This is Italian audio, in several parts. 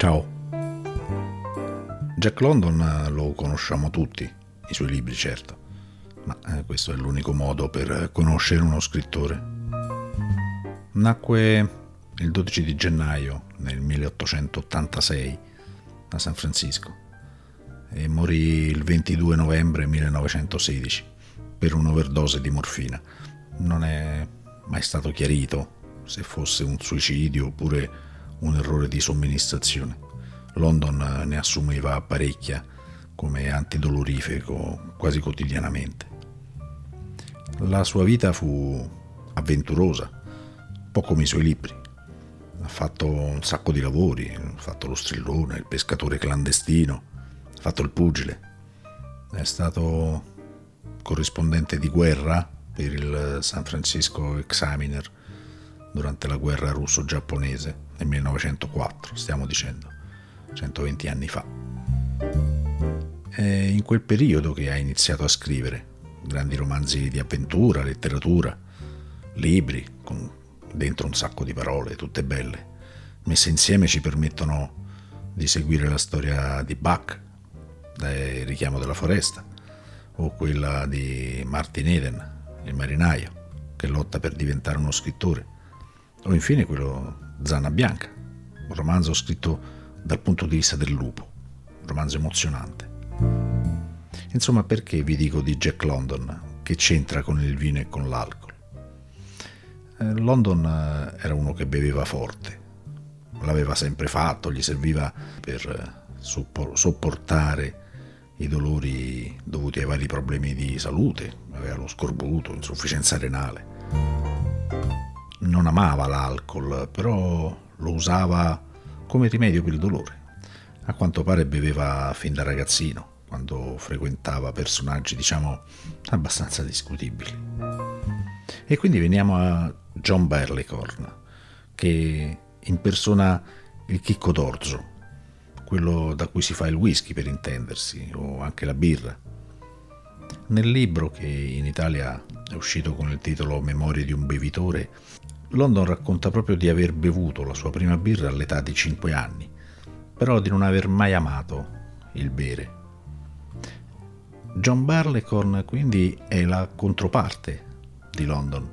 Ciao. Jack London lo conosciamo tutti, i suoi libri certo, ma eh, questo è l'unico modo per conoscere uno scrittore. Nacque il 12 di gennaio nel 1886 a San Francisco e morì il 22 novembre 1916 per un'overdose di morfina. Non è mai stato chiarito se fosse un suicidio oppure un errore di somministrazione. London ne assumeva parecchia come antidolorifico quasi quotidianamente. La sua vita fu avventurosa, un po' come i suoi libri. Ha fatto un sacco di lavori, ha fatto lo strillone, il pescatore clandestino, ha fatto il pugile. È stato corrispondente di guerra per il San Francisco Examiner durante la guerra russo-giapponese nel 1904, stiamo dicendo, 120 anni fa. È in quel periodo che ha iniziato a scrivere grandi romanzi di avventura, letteratura, libri con dentro un sacco di parole, tutte belle, messe insieme ci permettono di seguire la storia di Buck, dal richiamo della foresta, o quella di Martin Eden, il marinaio, che lotta per diventare uno scrittore, o infine quello Zanna Bianca, un romanzo scritto dal punto di vista del lupo, un romanzo emozionante. Insomma, perché vi dico di Jack London, che c'entra con il vino e con l'alcol? Eh, London eh, era uno che beveva forte, l'aveva sempre fatto, gli serviva per eh, sopportare i dolori dovuti ai vari problemi di salute, aveva lo scorbuto, insufficienza renale non amava l'alcol, però lo usava come rimedio per il dolore. A quanto pare beveva fin da ragazzino, quando frequentava personaggi, diciamo, abbastanza discutibili. E quindi veniamo a John Barleycorn, che impersona il chicco d'orzo, quello da cui si fa il whisky per intendersi, o anche la birra. Nel libro, che in Italia è uscito con il titolo Memorie di un bevitore, London racconta proprio di aver bevuto la sua prima birra all'età di 5 anni, però di non aver mai amato il bere. John Barleycorn quindi è la controparte di London,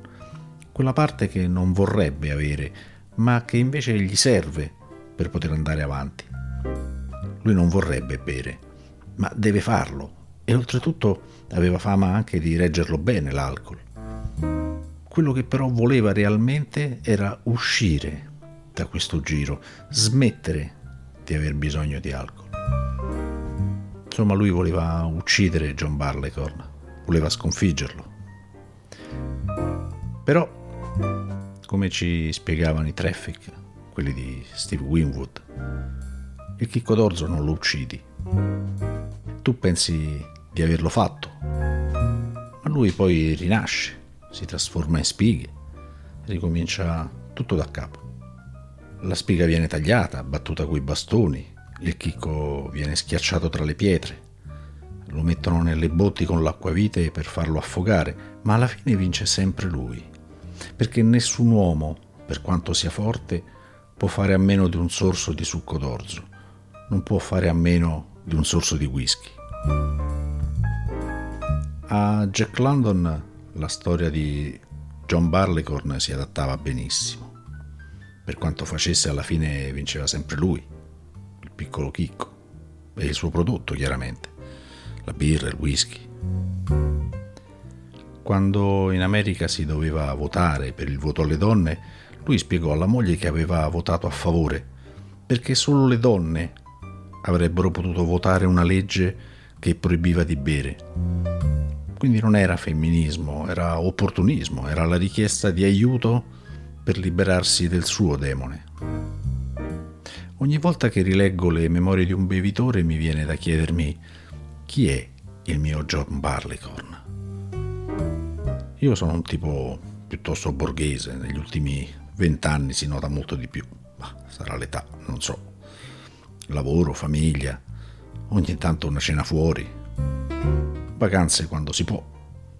quella parte che non vorrebbe avere, ma che invece gli serve per poter andare avanti. Lui non vorrebbe bere, ma deve farlo e oltretutto aveva fama anche di reggerlo bene l'alcol. Quello che però voleva realmente era uscire da questo giro, smettere di aver bisogno di alcol. Insomma, lui voleva uccidere John Barleycorn, voleva sconfiggerlo. Però, come ci spiegavano i traffic, quelli di Steve Winwood, il chicco d'orzo non lo uccidi. Tu pensi di averlo fatto, ma lui poi rinasce si trasforma in spighe, ricomincia tutto da capo. La spiga viene tagliata, battuta coi bastoni, il chicco viene schiacciato tra le pietre, lo mettono nelle botti con l'acquavite per farlo affogare, ma alla fine vince sempre lui, perché nessun uomo, per quanto sia forte, può fare a meno di un sorso di succo d'orzo, non può fare a meno di un sorso di whisky. A Jack London la storia di John Barleycorn si adattava benissimo. Per quanto facesse, alla fine vinceva sempre lui, il piccolo chicco, e il suo prodotto, chiaramente, la birra, il whisky. Quando in America si doveva votare per il voto alle donne, lui spiegò alla moglie che aveva votato a favore, perché solo le donne avrebbero potuto votare una legge che proibiva di bere. Quindi non era femminismo, era opportunismo, era la richiesta di aiuto per liberarsi del suo demone. Ogni volta che rileggo le memorie di un bevitore mi viene da chiedermi chi è il mio John Barleycorn. Io sono un tipo piuttosto borghese, negli ultimi vent'anni si nota molto di più, ma sarà l'età, non so. Lavoro, famiglia, ogni tanto una cena fuori, vacanze quando si può,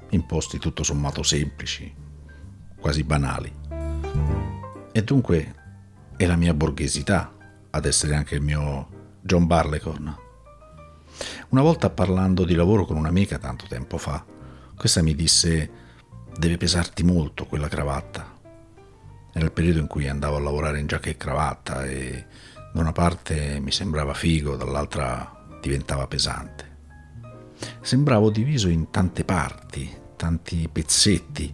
in posti tutto sommato semplici, quasi banali. E dunque è la mia borghesità ad essere anche il mio John Barleycorn. Una volta parlando di lavoro con un'amica tanto tempo fa, questa mi disse deve pesarti molto quella cravatta. Era il periodo in cui andavo a lavorare in giacca e cravatta e da una parte mi sembrava figo, dall'altra diventava pesante. Sembravo diviso in tante parti, tanti pezzetti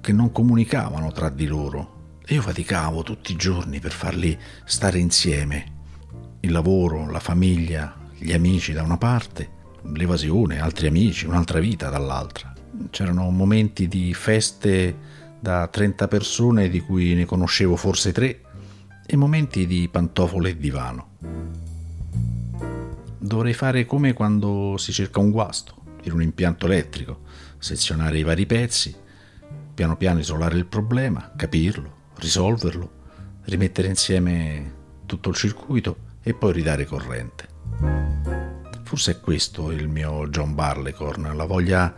che non comunicavano tra di loro e io faticavo tutti i giorni per farli stare insieme. Il lavoro, la famiglia, gli amici da una parte, l'evasione, altri amici, un'altra vita dall'altra. C'erano momenti di feste da 30 persone di cui ne conoscevo forse tre e momenti di pantofole e divano. Dovrei fare come quando si cerca un guasto in un impianto elettrico, sezionare i vari pezzi, piano piano isolare il problema, capirlo, risolverlo, rimettere insieme tutto il circuito e poi ridare corrente. Forse è questo il mio John Barleycorn, la voglia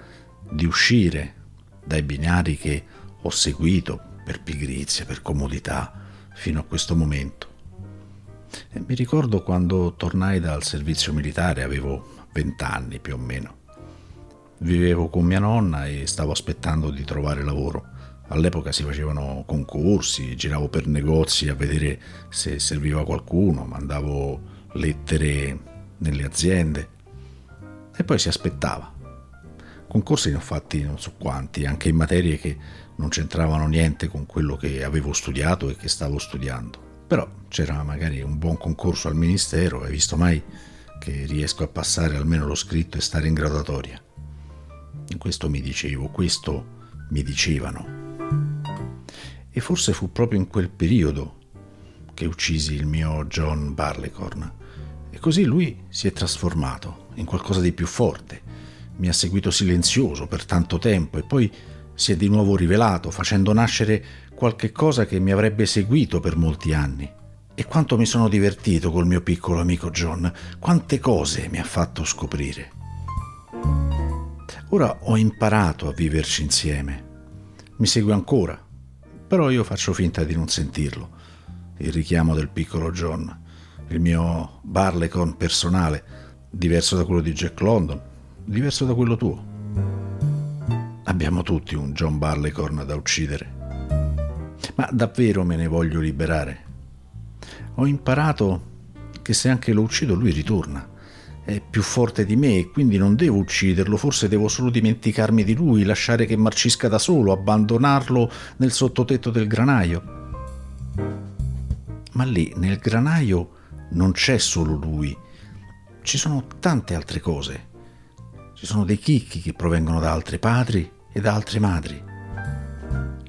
di uscire dai binari che ho seguito per pigrizia, per comodità, fino a questo momento. E mi ricordo quando tornai dal servizio militare, avevo vent'anni più o meno. Vivevo con mia nonna e stavo aspettando di trovare lavoro. All'epoca si facevano concorsi, giravo per negozi a vedere se serviva qualcuno, mandavo lettere nelle aziende e poi si aspettava. Concorsi ne ho fatti non so quanti, anche in materie che non c'entravano niente con quello che avevo studiato e che stavo studiando. Però c'era magari un buon concorso al ministero, hai visto mai che riesco a passare almeno lo scritto e stare in graduatoria? Questo mi dicevo, questo mi dicevano. E forse fu proprio in quel periodo che uccisi il mio John Barleycorn. E così lui si è trasformato in qualcosa di più forte. Mi ha seguito silenzioso per tanto tempo e poi si è di nuovo rivelato, facendo nascere qualche cosa che mi avrebbe seguito per molti anni. E quanto mi sono divertito col mio piccolo amico John, quante cose mi ha fatto scoprire. Ora ho imparato a viverci insieme. Mi segue ancora, però io faccio finta di non sentirlo. Il richiamo del piccolo John, il mio Barleycorn personale, diverso da quello di Jack London, diverso da quello tuo. Abbiamo tutti un John Barleycorn da uccidere. Ma davvero me ne voglio liberare. Ho imparato che se anche lo uccido lui ritorna è più forte di me e quindi non devo ucciderlo, forse devo solo dimenticarmi di lui, lasciare che marcisca da solo, abbandonarlo nel sottotetto del granaio. Ma lì, nel granaio, non c'è solo lui, ci sono tante altre cose. Ci sono dei chicchi che provengono da altri padri e da altre madri.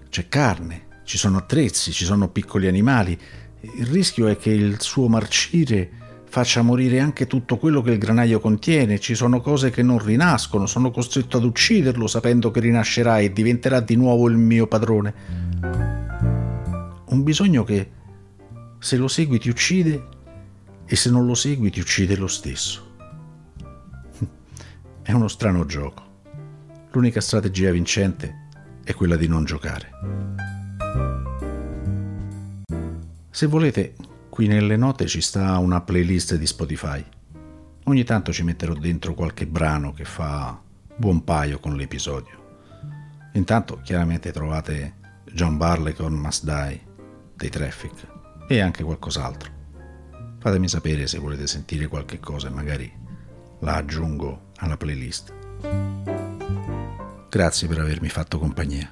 C'è carne, ci sono attrezzi, ci sono piccoli animali. Il rischio è che il suo marcire faccia morire anche tutto quello che il granaio contiene, ci sono cose che non rinascono, sono costretto ad ucciderlo sapendo che rinascerà e diventerà di nuovo il mio padrone. Un bisogno che se lo segui ti uccide e se non lo segui ti uccide lo stesso. È uno strano gioco. L'unica strategia vincente è quella di non giocare. Se volete, Qui nelle note ci sta una playlist di Spotify. Ogni tanto ci metterò dentro qualche brano che fa buon paio con l'episodio. Intanto chiaramente trovate John Barley con Must Die dei Traffic e anche qualcos'altro. Fatemi sapere se volete sentire qualche cosa e magari la aggiungo alla playlist. Grazie per avermi fatto compagnia.